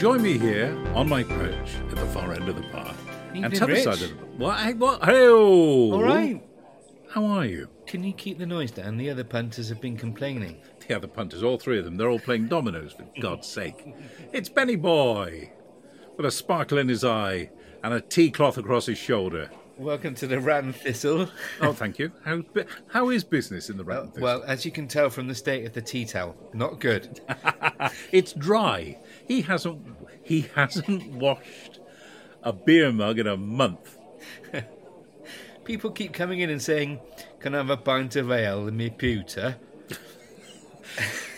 Join me here on my perch at the far end of the bar. Evening, and tell Rich. us of what? Hey, what? Hey, all right. How are you? Can you keep the noise down? The other punters have been complaining. The other punters, all three of them, they're all playing dominoes, for God's sake. It's Benny Boy, with a sparkle in his eye and a tea cloth across his shoulder. Welcome to the Rat and Thistle. Oh, thank you. How, how is business in the Rat and uh, Thistle? Well, as you can tell from the state of the tea towel, not good. it's dry. He hasn't. He hasn't washed a beer mug in a month. People keep coming in and saying, "Can I have a pint of ale in my pewter?"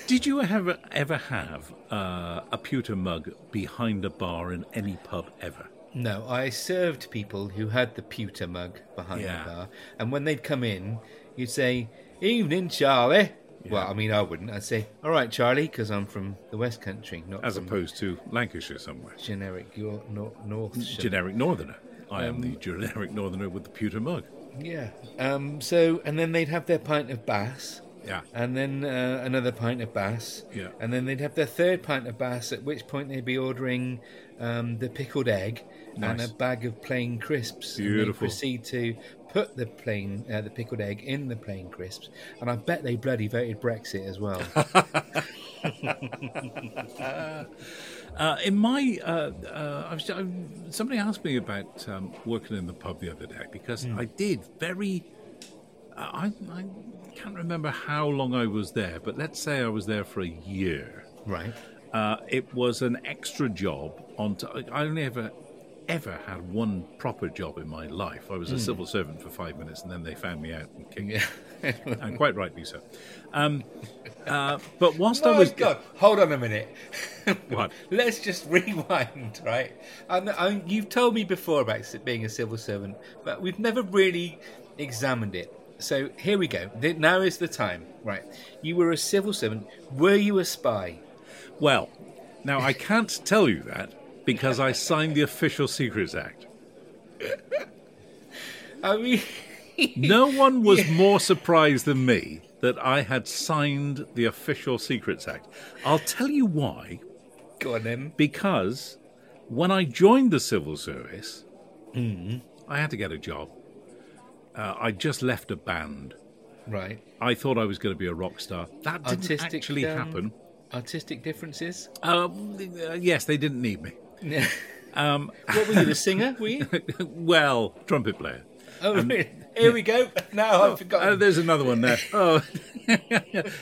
Did you ever ever have uh, a pewter mug behind a bar in any pub ever? No, I served people who had the pewter mug behind Yeah. the bar, and when they'd come in, you'd say, "Evening, Charlie." Well, I mean, I wouldn't. I'd say, "All right, Charlie," because I'm from the West Country, not As opposed to Lancashire somewhere. generic York, nor- North. Generic northerner. I am the generic northerner with the pewter mug. Yeah. Um, so, and then they'd have their pint of Bass, Yeah. and then uh, another pint of Bass, Yeah. and then they'd have their third pint of Bass. At which point they'd be ordering um, the pickled egg and a bag of plain crisps. And they proceed to put the plain, uh, the pickled egg in the plain crisps, and I bet they bloody voted Brexit as well. Uh, in my, uh, uh, I was, I, somebody asked me about um, working in the pub the other day because I did very. Uh, I, I can't remember how long I was there, but let's say I was there for a year. right. Uh, it was an extra job. On t- I only ever ever had one proper job in my life. I was a civil servant for five minutes, and then they found me out and kicked me, Yeah. and quite rightly so. Um, uh, but whilst I Oh was God! Hold on a minute. What? Let's just rewind, right? I, know- I, you've told me before about being a civil servant, but we've never really examined it. So here we go. Now is the time, right? You were a civil servant. Were you a spy? Well, now I can't tell you that because I signed the Official Secrets Act. I mean, No one was more surprised than me that I had signed the Official Secrets Act. I'll tell you why. go on then. Because when I joined the civil service, I had to get a job. Uh, I just left a band. Right. I thought I was going to be a rock star. That didn't Artistic, actually um, happen. Artistic differences. Um, uh, yes, they didn't need me. Yeah. Um, what were you, the singer? Were you? well, trumpet player. Oh, really? Here we go. Now I've Oh, forgotten. there's another one there. Oh,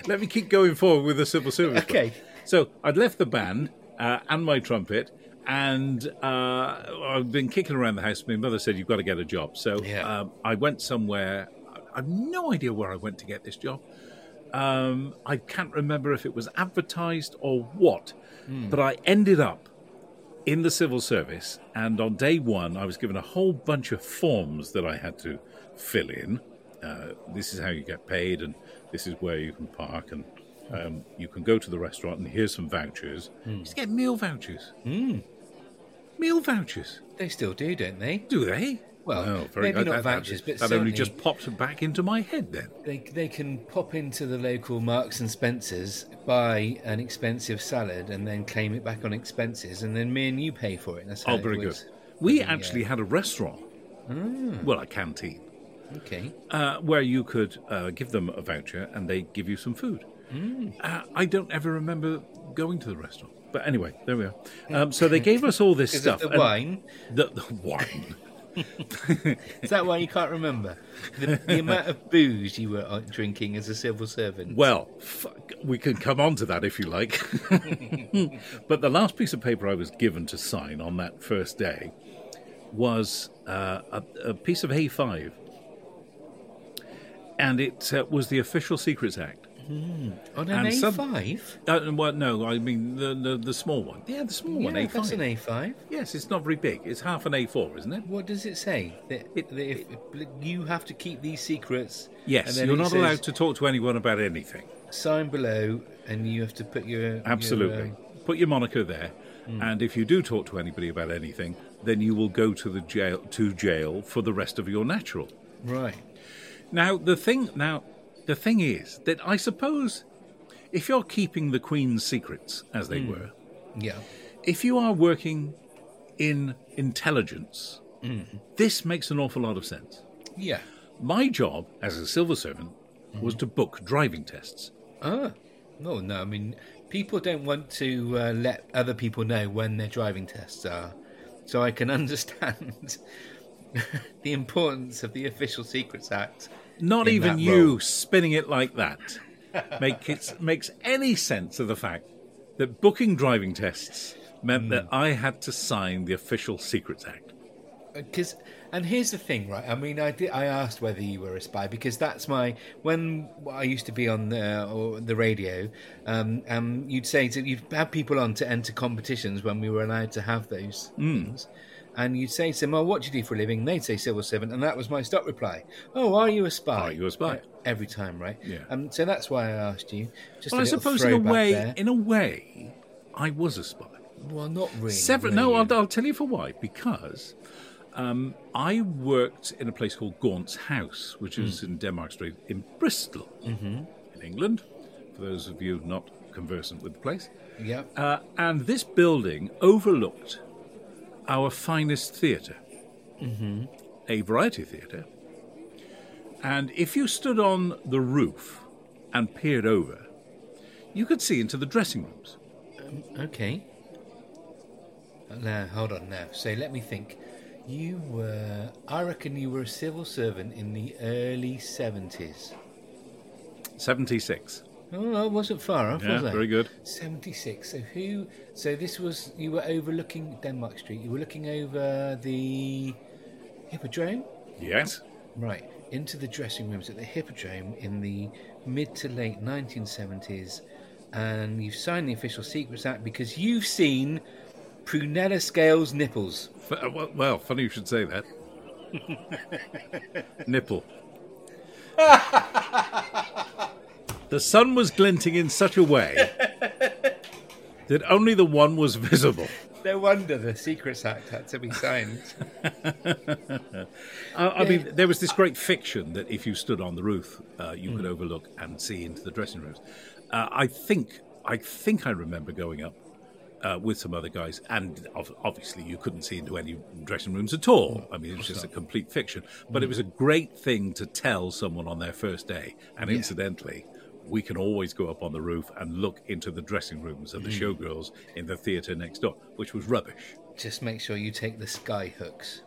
let me keep going forward with the civil service. Okay. So I'd left the band uh, and my trumpet, and uh, I've been kicking around the house. My mother said, "You've got to get a job." So Yeah. um, I went somewhere. I've no idea where I went to get this job. Um, I can't remember if it was advertised or what, but I ended up in the civil service, and on day one, I was given a whole bunch of forms that I had to fill in. Uh, this is how you get paid, and this is where you can park, and um, you can go to the restaurant, and here's some vouchers. Just get meal vouchers. Meal vouchers. They still do, don't they? Do they? Well, Oh, maybe not That- that- vouchers, but that only just popped back into my head then. They, they can pop into the local Marks and Spencers, buy an expensive salad, and then claim it back on expenses, and then me and you pay for it. That's how Oh, it very good. We Yeah. actually had a restaurant, well, a canteen, Okay. uh, where you could uh, give them a voucher and they give you some food. Mm. Uh, I don't ever remember going to the restaurant. But anyway, there we are. Um, so they gave us all this Is stuff. the wine? The, the wine. Is that why you can't remember the, the amount of booze you were uh, drinking as a civil servant? Well, we can come on to that if you like. but the last piece of paper I was given to sign on that first day was uh, a, a piece of A5. And it uh, was the Official Secrets Act. On an and A some- five. Uh, well, no, I mean the, the the small one. Yeah, the small one, A5. that's an A five. Yes, it's not very big. It's half an A4, isn't it? What does it say? That, It- that if, you have to keep these secrets. Yes, you're not says, allowed to talk to anyone about anything. sign below, and you have to put your your, Absolutely. uh, Put your moniker there, and if you do talk to anybody about anything, then you will go to the jail to jail for the rest of your natural. right. Now the thing now the thing is that I suppose if you're keeping the Queen's secrets as they were, Yeah. if you are working in intelligence, this makes an awful lot of sense. Yeah. My job as a civil servant was to book driving tests. Ah. No, no. I mean, people don't want to uh, let other people know when their driving tests are, so I can understand the importance of the Official Secrets Act. Not even you role. spinning it like that make it, makes any sense of the fact that booking driving tests meant that Hmm. I had to sign the Official Secrets Act. because and here's the thing right i mean i did i asked whether you were a spy because that's my when i used to be on the or the radio um um you'd say to you'd have people on to enter competitions when we were allowed to have those things and you'd say to them, "Oh, what do you do for a living?" They'd say civil servant, and that was my stop reply. "Oh, are you a spy?" Are you a spy? Every time, right? Yeah. Um, so that's why I asked you. Just Well, I suppose in a way, there. in a way, I was a spy. Well, not really. Several. No. I'll, I'll tell you for why. Because um, I worked in a place called Gaunt's House, which is in Denmark Street in Bristol, in England. For those of you not conversant with the place, Yeah. uh, and this building overlooked our finest theatre, mm-hmm. a variety theatre. And if you stood on the roof and peered over, you could see into the dressing rooms. Um, okay. Uh, now, hold on now. So let me think. You were, I reckon you were a civil servant in the early 70s. 76. Oh, I wasn't far off, Yeah, was I? very good. 76. So who, so this was, you were overlooking Denmark Street. You were looking over the Hippodrome? Yes. Right, into the dressing rooms at the Hippodrome in the mid to late 1970s. And you've signed the Official Secrets Act because you've seen Prunella Scales' nipples. F- uh, well, well, funny you should say that. Nipple. the sun was glinting in such a way that only the one was visible. No wonder the Secrets Act had to be signed. I, I mean, there was this great fiction that if you stood on the roof, uh, you could overlook and see into the dressing rooms. Uh, I think, I think I remember going up uh, with some other guys, and obviously you couldn't see into any dressing rooms at all. I mean, it was just a complete fiction. But it was a great thing to tell someone on their first day. And incidentally, we can always go up on the roof and look into the dressing rooms of the showgirls in the theatre next door, which was rubbish. Just make sure you take the sky hooks.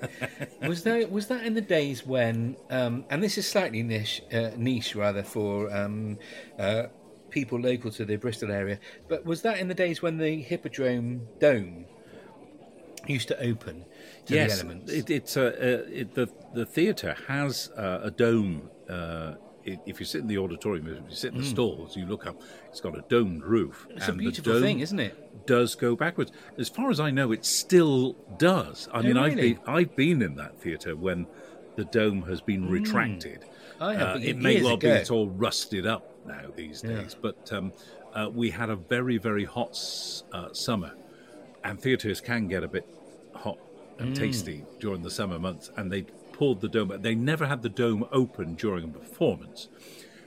was that was that in the days when? Um, and this is slightly niche, uh, niche rather for um, uh, people local to the Bristol area. But was that in the days when the Hippodrome Dome used to open to yes, the elements? It, it's uh, uh, it, the the theatre has uh, a dome. If you sit in the auditorium, if you sit in the stalls, you look up. It's got a domed roof. It's a beautiful thing, isn't it? Does go backwards. As far as I know, it still does. I mean, I've Oh, been I've been in that theatre when the dome has been retracted. I have, Uh, it may well be it's all rusted up now these days, but um, uh, we had a very very hot uh, summer, and theatres can get a bit hot Mm. and tasty during the summer months, and they pulled the dome. They never had the dome open during a performance,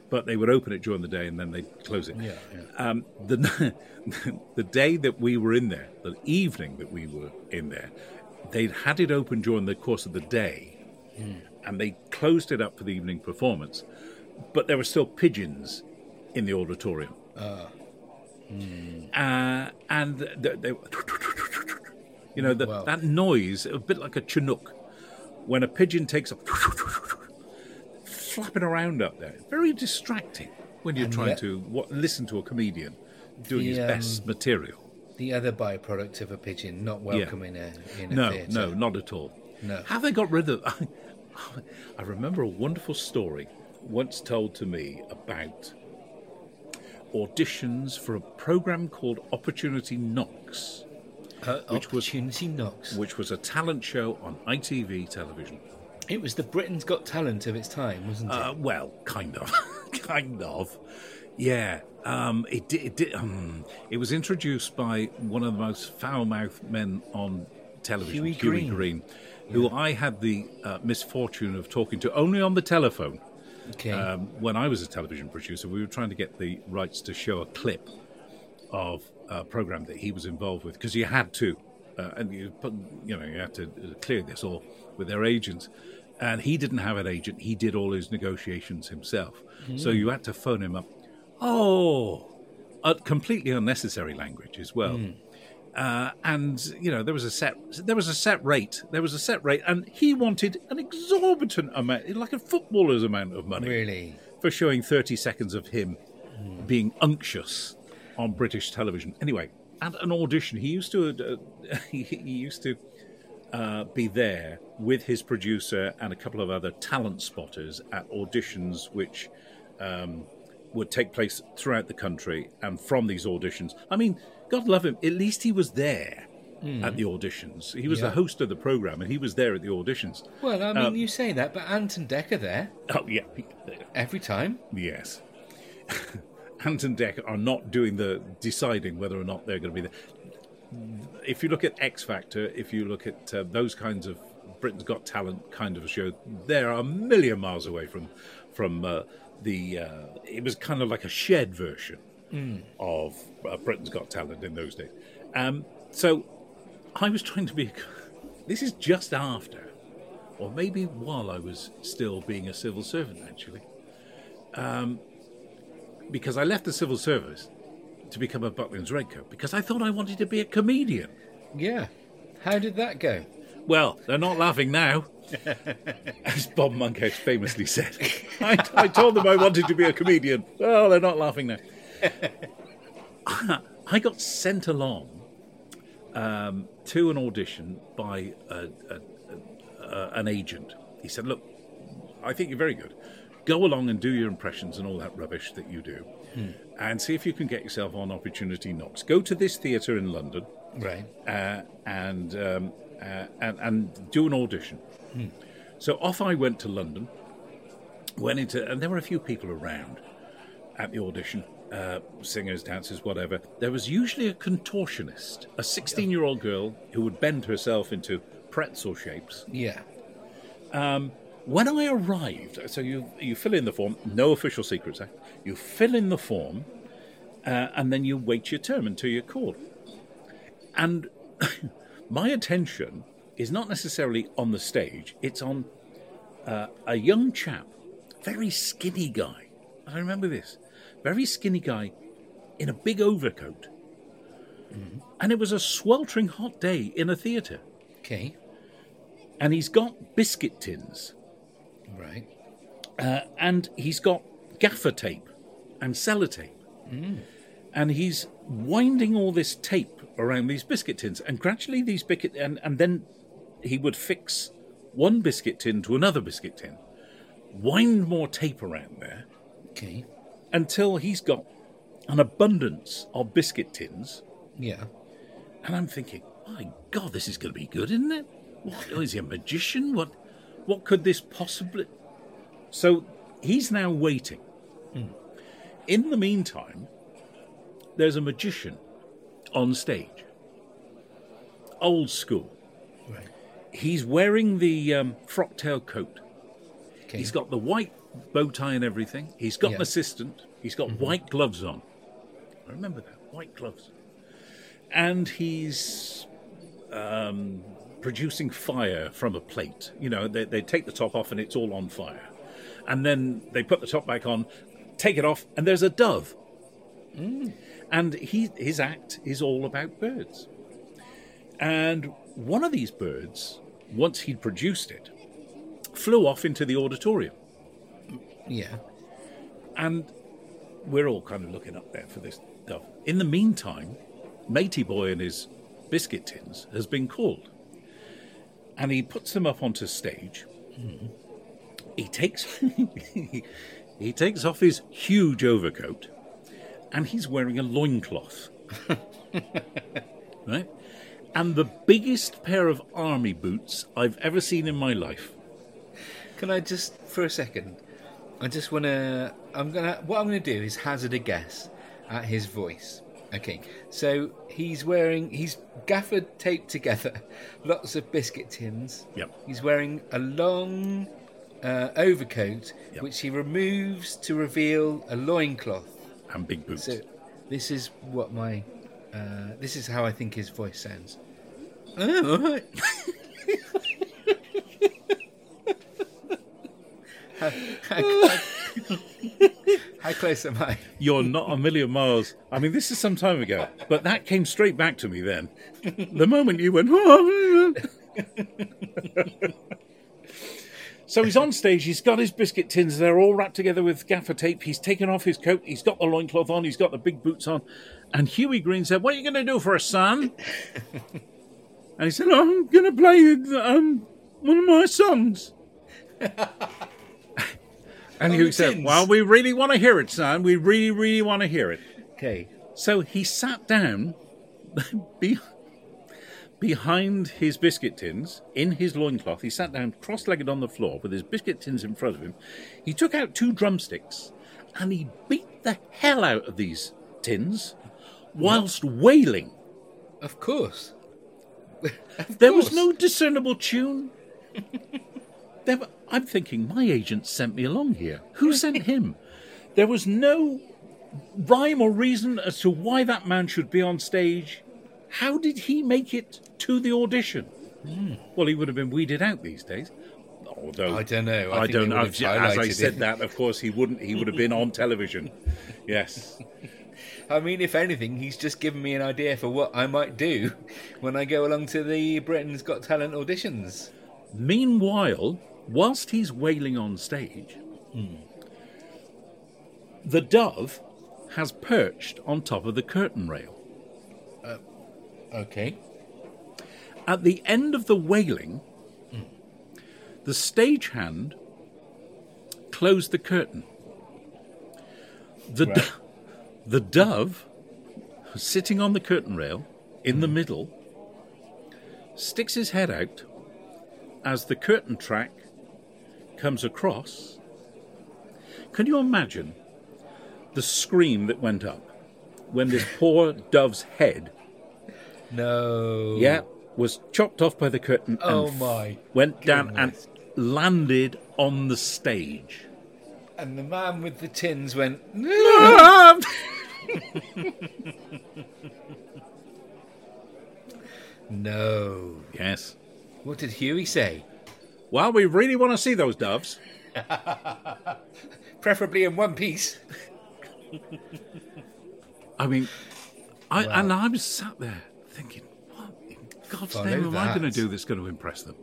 but they would open it during the day and then they'd close it. Yeah, Um, the the day that we were in there, the evening that we were in there, they'd had it open during the course of the day, Hmm. and they closed it up for the evening performance, but there were still pigeons in the auditorium. Ah. Uh, and they, they, you know, the, Wow. that noise, a bit like a chinook, when a pigeon takes a flapping around up there. Very distracting when you're And trying yet- to what, listen to a comedian doing his The, um, best material. The other byproduct of a pigeon not welcome in a in a No, theatre. no, not at all. No. Have they got rid of? I remember a wonderful story once told to me about auditions for a program called Opportunity Knocks, Uh, which was- knocks. which was a talent show on ITV television. It was the Britain's Got Talent of its time, wasn't it? Uh, well, kind of, kind of. Yeah, um, it did. It, did um, it was introduced by one of the most foul-mouthed men on television, Hughie Hughie Green. Green, who I had the uh, misfortune of talking to only on the telephone. okay. Um, when I was a television producer, we were trying to get the rights to show a clip of uh, program that he was involved with because you had to, uh, and you put, you know you had to clear this all with their agents. And he didn't have an agent; he did all his negotiations himself. So you had to phone him up. Oh, uh, completely unnecessary language as well. Uh, and you know there was a set there was a set rate there was a set rate and he wanted an exorbitant amount like a footballer's amount of money Really? for showing 30 seconds of him being unctuous on British television. Anyway, at an audition, he used to uh, he, he used to uh, be there with his producer and a couple of other talent spotters at auditions, which um, would take place throughout the country. And from these auditions, I mean, God love him, at least he was there. At the auditions, he was Yeah. the host of the program, and he was there at the auditions. Well, I mean, Um, you say that, but Ant and Dec are there Oh yeah, every time. Yes. Ant and Dec are not doing the deciding whether or not they're going to be there. If you look at X Factor, if you look at uh, those kinds of Britain's Got Talent kind of a show, they're a million miles away from from uh, the. Uh, it was kind of like a shared version of uh, Britain's Got Talent in those days. Um, so I was trying to be. This is just after, or maybe while I was still being a civil servant, actually because I left the civil service to become a Butlins Redcoat because I thought I wanted to be a comedian. Yeah. How did that go? Well, they're not laughing now, as Bob Monkhouse famously said. I, I told them I wanted to be a comedian. Well, they're not laughing now. I got sent along um, to an audition by a, a, a, an agent. He said, "Look, I think you're very good. Go along and do your impressions and all that rubbish that you do, and see if you can get yourself on Opportunity Knocks. Go to this theatre in London." Right. uh, and, um, uh, and and do an audition. So off I went to London. Went into and there were a few people around at the audition, uh, singers, dancers, whatever. There was usually a contortionist, a 16-year-old girl who would bend herself into pretzel shapes. Yeah. When I arrived, so you you fill in the form, no official secrets. eh? You fill in the form, uh, and then you wait your turn until you're called. And my attention is not necessarily on the stage; it's on uh, a young chap, very skinny guy. I remember this, very skinny guy, in a big overcoat, and it was a sweltering hot day in a theatre, Okay. and he's got biscuit tins. Uh, and he's got gaffer tape and sellotape. And he's winding all this tape around these biscuit tins, and gradually these biscuit, and, and then he would fix one biscuit tin to another biscuit tin, wind more tape around there Okay. until he's got an abundance of biscuit tins. Yeah. And I'm thinking, my God, this is going to be good, isn't it? What is he a magician? What, what could this possibly? So he's now waiting. In the meantime, there's a magician on stage, old school. Right. He's wearing the um, frock tail coat. Okay. He's got the white bow tie and everything. He's got Yeah. an assistant. He's got white gloves on. I remember that white gloves. And he's um, producing fire from a plate. You know, they, they take the top off and it's all on fire. And then they put the top back on, take it off, and there's a dove. Mm. And he, his act is all about birds. And one of these birds, once he'd produced it, flew off into the auditorium. Yeah. And we're all kind of looking up there for this dove. In the meantime, Matey Boy and his biscuit tins has been called. And he puts them up onto stage. Mm. He takes he takes off his huge overcoat and he's wearing a loincloth. right? And the biggest pair of army boots I've ever seen in my life. Can I just, for a second, I just want to. I'm gonna. What I'm gonna do is hazard a guess at his voice. Okay, so he's wearing. He's gaffer taped together lots of biscuit tins. Yep. He's wearing a long uh, overcoat, Yep. which he removes to reveal a loincloth. And big boots. So this is what my Uh, this is how I think his voice sounds. Oh, all right. how, how, how, close am I? You're not a million miles. I mean, this is some time ago, but that came straight back to me then. The moment you went, "Oh." so he's on stage, he's got his biscuit tins, they're all wrapped together with gaffer tape. He's taken off his coat, he's got the loincloth on, he's got the big boots on. And Hughie Green said, What are you going to do for us, son? and he said, oh, I'm going to play um, one of my songs. And Hughie said. Well, we really want to hear it, son. We really, really want to hear it. Okay. So he sat down behind his biscuit tins in his loincloth. He sat down cross legged on the floor with his biscuit tins in front of him. He took out two drumsticks and he beat the hell out of these tins whilst wailing. Of course. Of There was no discernible tune. There were, I'm thinking, my agent sent me along here. Who sent him? There was no rhyme or reason as to why that man should be on stage. How did he make it to the audition? Well, he would have been weeded out these days. Although I don't know. I I, don't know. As I said it. that, of course, he wouldn't. He would have been on television. Yes. I mean, if anything, he's just given me an idea for what I might do when I go along to the Britain's Got Talent auditions. Meanwhile, whilst he's wailing on stage, hmm. the dove has perched on top of the curtain rail. Okay. At the end of the wailing, the stagehand closed the curtain. The, do- the dove, sitting on the curtain rail in the hmm. middle, sticks his head out as the curtain track comes across. Can you imagine the scream that went up when this poor dove's head No. yeah, was chopped off by the curtain Oh and my went down goodness. and landed on the stage. And the man with the tins went, no. yes. What did Hughie say? Well, we really want to see those doves. Preferably in one piece. I mean, I Wow. and I was sat there thinking, what in God's Follow name am I going to do that's going to impress them?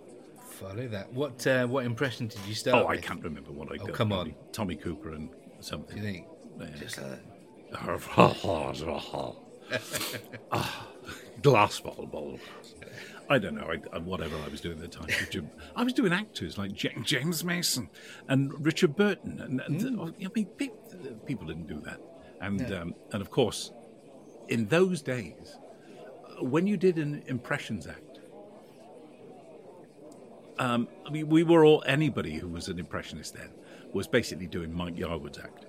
Follow that. What uh, what impression did you start Oh, I can't remember what I Oh, done. come on. Tommy Cooper and Do you something. think? Yeah. Just like that. Ah, glass bottle, bottle. I don't know. I, whatever I was doing at the time, Richard, I was doing actors like James Mason and Richard Burton, and, and oh, I mean, people didn't do that. And um, and of course, in those days, when you did an impressions act, um, I mean, we were all anybody who was an impressionist then was basically doing Mike Yarwood's act.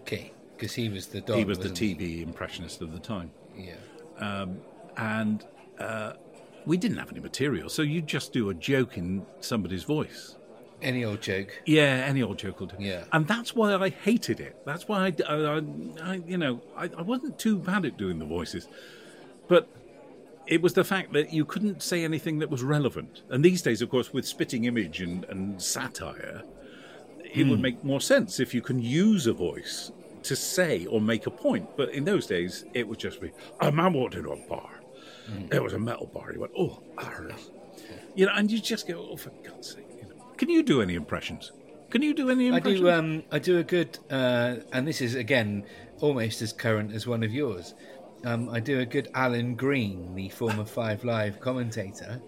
Okay, because he was the dog. he was the TV impressionist of the time Yeah. and uh, we didn't have any material, so you just do a joke in somebody's voice. Any old joke. Yeah, any old joke will do. Yeah. and that's why I hated it. That's why I, I, I you know, I, I wasn't too bad at doing the voices, but it was the fact that you couldn't say anything that was relevant. And these days, of course, with spitting image and, and satire, it would make more sense if you can use a voice to say or make a point. But in those days, it would just be a man walked into a bar. It was a metal bar. He went, oh, arr." you know, and you just go, oh, for God's sake. You know. Can you do any impressions? Can you do any impressions? I do. Um, I do a good, uh, and this is again almost as current as one of yours. Um, I do a good Alan Green, the former Five Live commentator,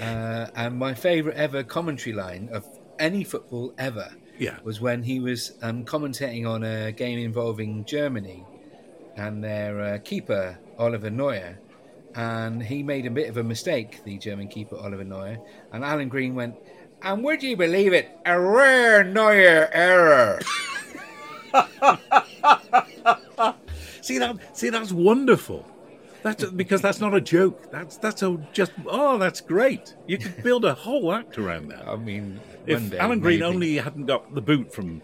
uh, and my favourite ever commentary line of any football ever Yeah. was when he was um, commentating on a game involving Germany and their uh, keeper Oliver Neuer, and he made a bit of a mistake, the German keeper Oliver Neuer, and Alan Green went, "And would you believe it, a rare Neuer error." See that? See that's wonderful. That's because that's not a joke. That's that's a just. Oh, that's great. You could build a whole act around that. I mean, if day, Alan Green maybe. only hadn't got the boot from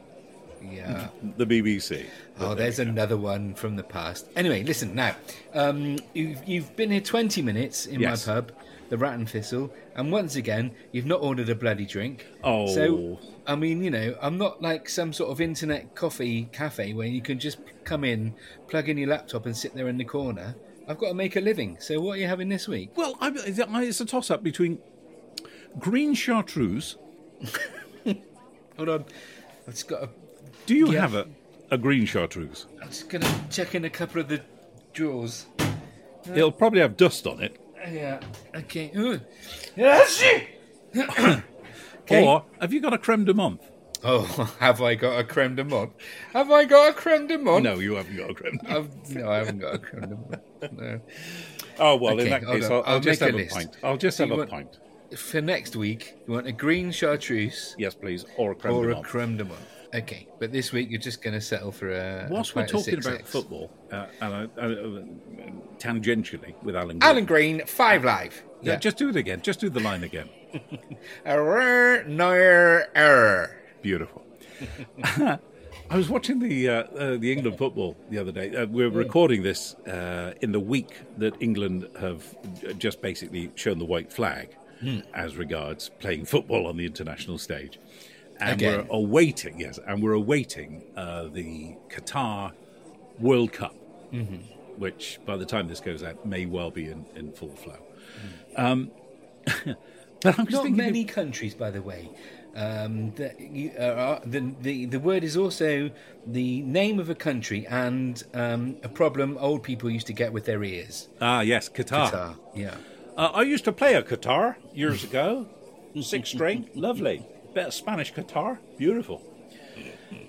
Yeah. the BBC. Oh, there's another one from the past. Anyway, listen now. Um, you've, you've been here 20 minutes in Yes. my pub, the Rat and Thistle, and once again, you've not ordered a bloody drink. Oh. So, I mean, you know, I'm not like some sort of internet coffee cafe where you can just come in, plug in your laptop, and sit there in the corner. I've got to make a living. So, what are you having this week? Well, I, it's a toss up between green chartreuse. Hold on. I've just got Do you Yeah. have a, a green chartreuse? I'm just going to check in a couple of the drawers. It'll probably have dust on it. Yeah. Ah, okay. Yes. Okay. Or have you got a creme de menthe? Oh, have I got a creme de menthe? Have I got a creme de menthe? No, you haven't got a creme. de menthe. I've, no, I haven't got a creme de menthe. No. Oh well, in that case. I'll, I'll, I'll just make a have a, list. pint. I'll just So have a want- pint. For next week, you want a green chartreuse Yes, please, or a creme or de a creme de menthe. Okay, but this week you're just going to settle for a. Whilst we're talking about football, uh, and uh, uh, uh, tangentially with Alan, Green, Alan Green, five live. Yeah, just do it again. Just do the line again. Error, noir, error. Beautiful. I was watching the uh, uh, the England football the other day. Uh, we're recording this uh, in the week that England have just basically shown the white flag as regards playing football on the international stage, and Again. we're awaiting yes, and we're awaiting uh, the Qatar World Cup, which by the time this goes out may well be in, in full flow. Um, but I'm just Not many countries, by the way. Um, the, you, uh, are- the, the the word is also the name of a country and um, a problem old people used to get with their ears. ah yes, Qatar. Qatar, yeah. Uh, I used to play a guitar years ago, six string, lovely. Bit of Spanish guitar, beautiful.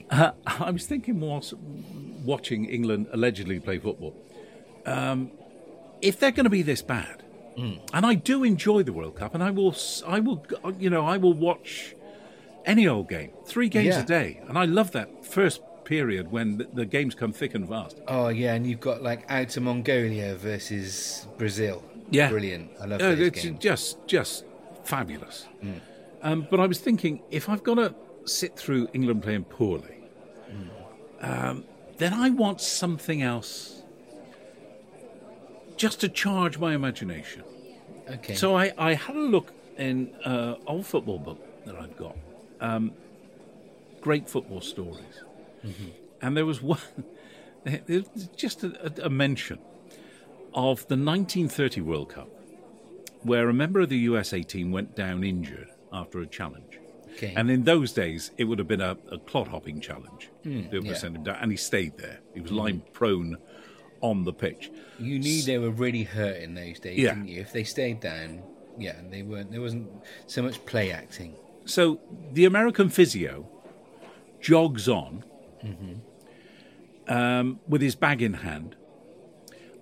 Uh, I was thinking whilst watching England allegedly play football, um, if they're going to be this bad, and I do enjoy the World Cup, and I will, I will, you know, I will watch any old game, three games Yeah. a day, and I love that first period when the, the games come thick and fast. Oh yeah, and you've got like Outer Mongolia versus Brazil. Yeah. brilliant. I love Uh, it's games. just just fabulous. Um, but I was thinking, if I've got to sit through England playing poorly, um, then I want something else, just to charge my imagination. Okay. So I, I had a look in uh, old football book that I've got, um, great football stories, and there was one, just a, a, a mention of the 1930 World Cup, where a member of the USA team went down injured after a challenge. Okay. And in those days, it would have been a, a clot hopping challenge. Hmm, they would yeah. sent him down, and he stayed there. He was hmm. lying prone on the pitch. you knew they were really hurt in those days, Yeah. didn't you? If they stayed down, yeah, they weren't. There wasn't so much play acting. So the American physio jogs on mm-hmm. um, with his bag in hand.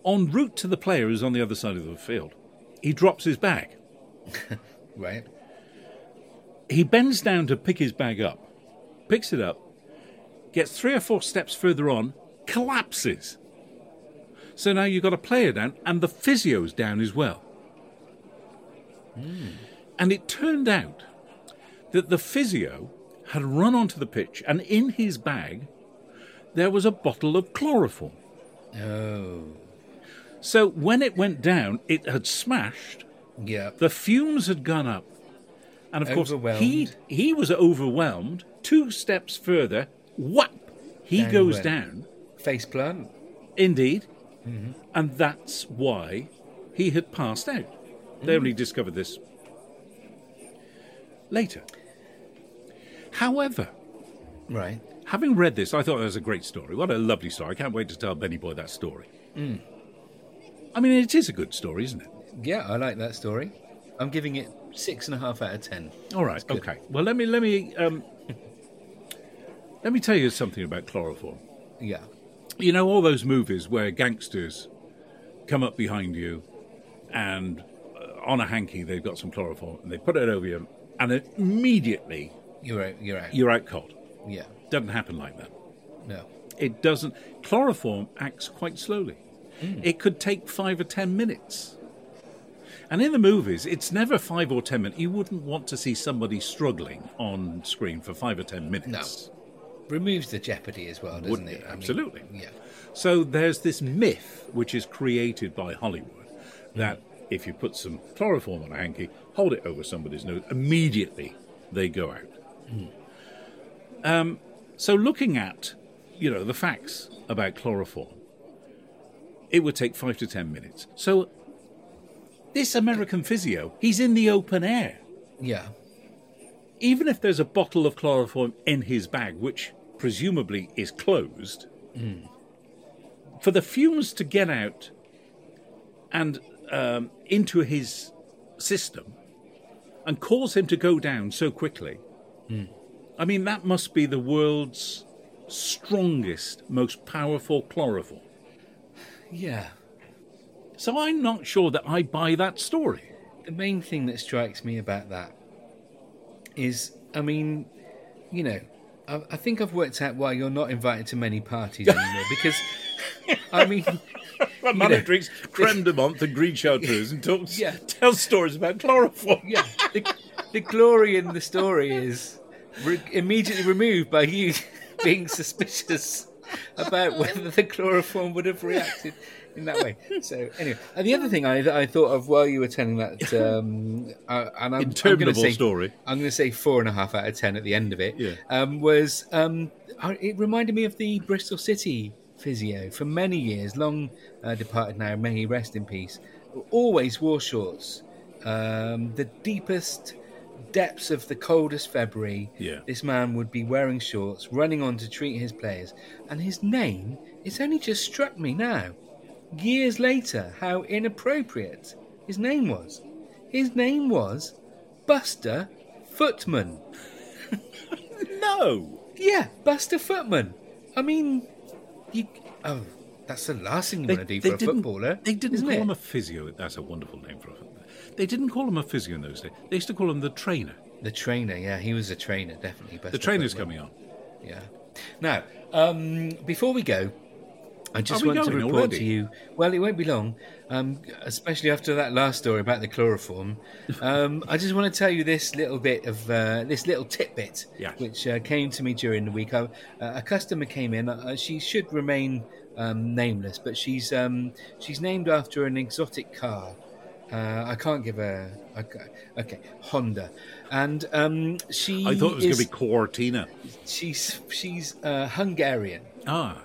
En route to the player who's on the other side of the field, he drops his bag. Right. He bends down to pick his bag up, picks it up, gets three or four steps further on, collapses. So now you've got a player down, and the physio's down as well. Hmm. And it turned out that the physio had run onto the pitch, and in his bag there was a bottle of chloroform. Oh, So when it went down, it had smashed, yeah. the fumes had gone up, and of course he he was overwhelmed. Two steps further, whap, he Down goes down. Face plant. Indeed, Mm-hmm. and that's why he had passed out. They Mm. only discovered this later. However, Right. having read this, I thought it was a great story. What a lovely story! I can't wait to tell Benny Boy that story. Mm. I mean, it is a good story, isn't it? Yeah, I like that story. I'm giving it six and a half out of ten. All right. Okay. Well, let me let me um, let me tell you something about chloroform. Yeah. You know all those movies where gangsters come up behind you, and uh, on a hanky they've got some chloroform, and they put it over you, and immediately You're out. You're out. you're out cold. Yeah. Doesn't happen like that. No. It doesn't. Chloroform acts quite slowly. It could take five or ten minutes. And in the movies, it's never five or ten minutes. You wouldn't want to see somebody struggling on screen for five or ten minutes. No. removes the jeopardy as well, doesn't Would- it? I mean, absolutely. yeah. So there's this myth which is created by Hollywood that if you put some chloroform on a hanky, hold it over somebody's nose, immediately they go out. Um, so looking at, you know, the facts about chloroform, it would take five to ten minutes. So this American physio, he's in the open air. Yeah. Even if there's a bottle of chloroform in his bag, which presumably is closed, for the fumes to get out and um, into his system and cause him to go down so quickly, I mean, that must be the world's strongest, most powerful chloroform. Yeah. So I'm not sure that I buy that story. The main thing that strikes me about that is, I mean, you know, I, I think I've worked out why you're not invited to many parties anymore because, I mean, A man know, drinks creme de menthe and green chartreuse and talks, Yeah. tells stories about chloroform. yeah, the, the glory in the story is re- immediately removed by you being suspicious about whether the chloroform would have reacted in that way. So anyway, and the other thing I, I thought of while you were telling that, um, uh, and I'm, I'm going to say story. I'm going to say four and a half out of ten at the end of it. Yeah. Um, was um, it reminded me of the Bristol City physio for many years, long uh, departed now. May he rest in peace. Always wore shorts. Um, the deepest depths of the coldest February. Yeah. This man would be wearing shorts, running on to treat his players, and his name. It's only just struck me now, years later, how inappropriate his name was. His name was Buster Footman. No. Yeah, Buster Footman. I mean, you. Oh, that's the last thing you want to do for a footballer. They didn't call it? him a physio. That's a wonderful name for a footballer. They didn't call him a physio in those days. They used to call him the trainer. The trainer, yeah, he was a trainer, definitely. Buster The trainer's Footman. coming on. Yeah. Now, um, before we go, I just want to report already? to you. Well, it won't be long, um, especially after that last story about the chloroform. Um, I just want to tell you this little bit of uh, this little tidbit, which uh, came to me during the week. I, uh, a customer came in. Uh, she should remain um, nameless, but she's um, she's named after an exotic car. Uh, I can't give a okay, okay Honda, and um, she. I thought it was going to be Cortina. She's she's uh, Hungarian, Ah,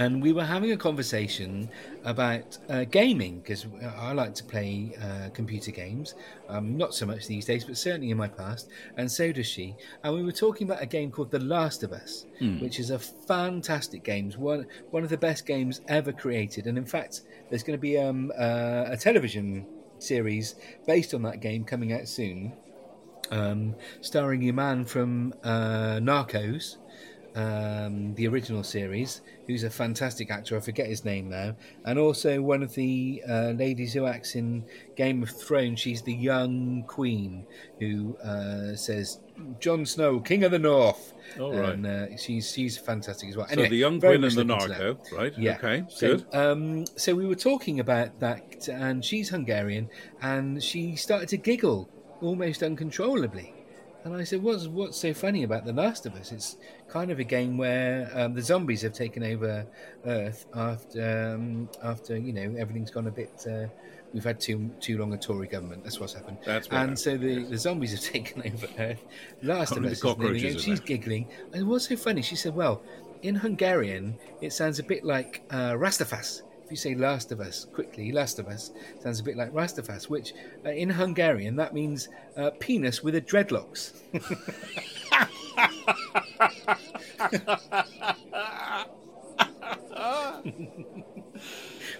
and we were having a conversation about uh, gaming because I like to play uh, computer games. Um, not so much these days, but certainly in my past, and so does she. And we were talking about a game called The Last of Us, which is a fantastic game, one one of the best games ever created. And in fact, there's going to be um, uh, a television series based on that game coming out soon um, starring a man from uh, Narcos, um, the original series, who's a fantastic actor. I forget his name now, and also one of the uh, ladies who acts in Game of Thrones. She's the young queen who uh, says, "Jon Snow, King of the North." All right. And uh, she's she's fantastic as well. so the young queen and the looking to that. narco, right? Yeah. Okay, So, good. um, so we were talking about that, and she's Hungarian, and she started to giggle almost uncontrollably. And I said, "What's what's so funny about The Last of Us? It's kind of a game where um, the zombies have taken over Earth after um, after you know everything's gone a bit. Uh, we've had too too long a Tory government. That's what's happened. That's and happened, so the, the zombies have taken over Earth. Last Only of Us the is the name of the cockroaches game. are She's giggling. And what's so funny? She said, "Well, in Hungarian, it sounds a bit like uh, Rastafas. If you say Last of Us quickly, Last of Us sounds a bit like Rastafas, which uh, in Hungarian that means uh, penis with a dreadlocks.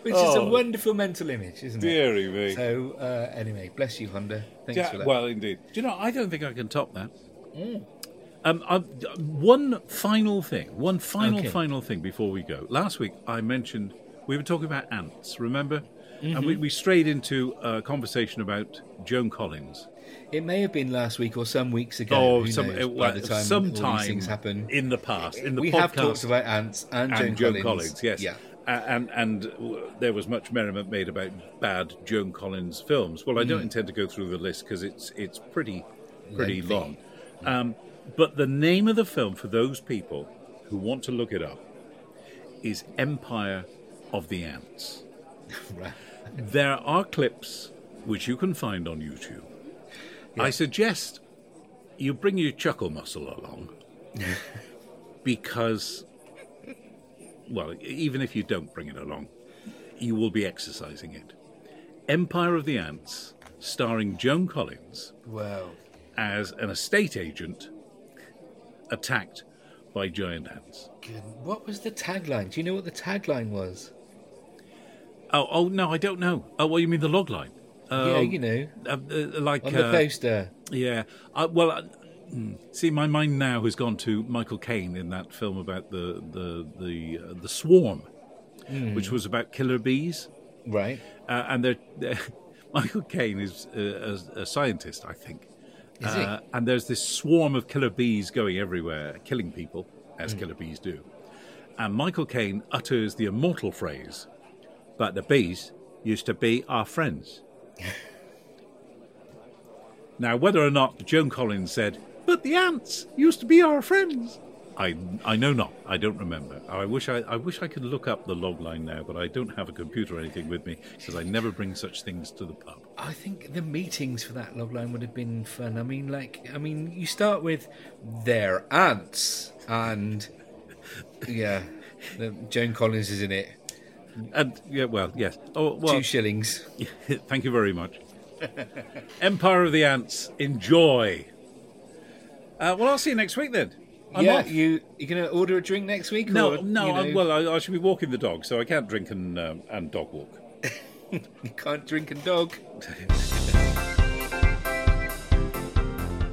Which is a Oh. wonderful mental image, isn't it? Deary me. So uh, anyway, bless you, Honda. Thanks Yeah, for that. well, indeed. Do you know? I don't think I can top that. Um, I, one final thing, one final Okay. final thing before we go. Last week I mentioned we were talking about ants, remember? And Mm-hmm. we, we strayed into a conversation about Joan Collins. it may have been last week or some weeks ago. Oh, who some, knows, uh, by the time sometime these things happen. in the past. In the we podcast have talked about ants and, and Joan Joan Collins. Collins, yes. Yeah. A- And and there was much merriment made about bad Joan Collins films. Well, I Mm. don't intend to go through the list because it's it's pretty pretty Lengthy. long. Um, but the name of the film for those people who want to look it up is Empire of the Ants. Right. There are clips which you can find on YouTube. I suggest you bring your chuckle muscle along because, well, even if you don't bring it along, you will be exercising it. Empire of the Ants, starring Joan Collins Wow. as an estate agent attacked by giant ants. Good. What was the tagline? Do you know what the tagline was? Oh, oh no, I don't know. Oh, well, you mean the log line? yeah, Um, you know, uh, uh, like on the uh, poster. Yeah. Uh, well, uh, mm, see, my mind now has gone to Michael Caine in that film about the the the uh, the swarm, Hmm. which was about killer bees, Right. uh, and they're, they're- Michael Caine is uh, a, a scientist, I think. Is he? And there's this swarm of killer bees going everywhere, killing people, as Hmm. killer bees do. And Michael Caine utters the immortal phrase, "But the bees used to be our friends." now, whether or not Joan Collins said, "But the ants used to be our friends," I I know not. I don't remember. I wish I I wish I could look up the log line now, but I don't have a computer or anything with me because I never bring such things to the pub. I think the meetings for that logline would have been fun. I mean, like, I mean, you start with their ants, and yeah, Joan Collins is in it. And yeah, well, yes. Oh, well, Two shillings. Thank you very much. Empire of the Ants. Enjoy. Uh, well, I'll see you next week then. I'm yeah, off. you you gonna order a drink next week? No, or, no. you, know, I, well, I, I should be walking the dog, so I can't drink and um, and dog walk. you can't drink and dog.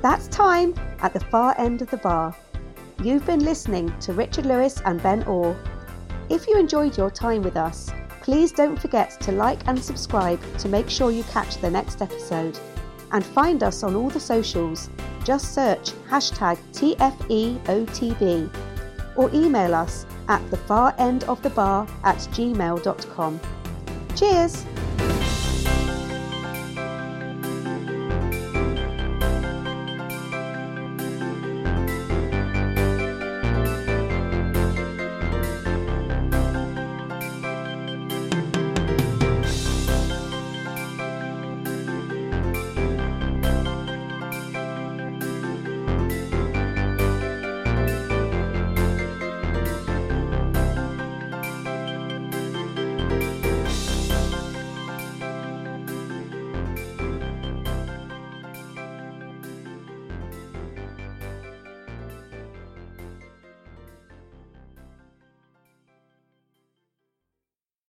That's time at the far end of the bar. You've been listening to Richard Lewis and Ben Orr. If you enjoyed your time with us, please don't forget to like and subscribe to make sure you catch the next episode. And find us on all the socials. Just search hashtag TFEOTB or email us at the far end of the bar at gmail.com. Cheers!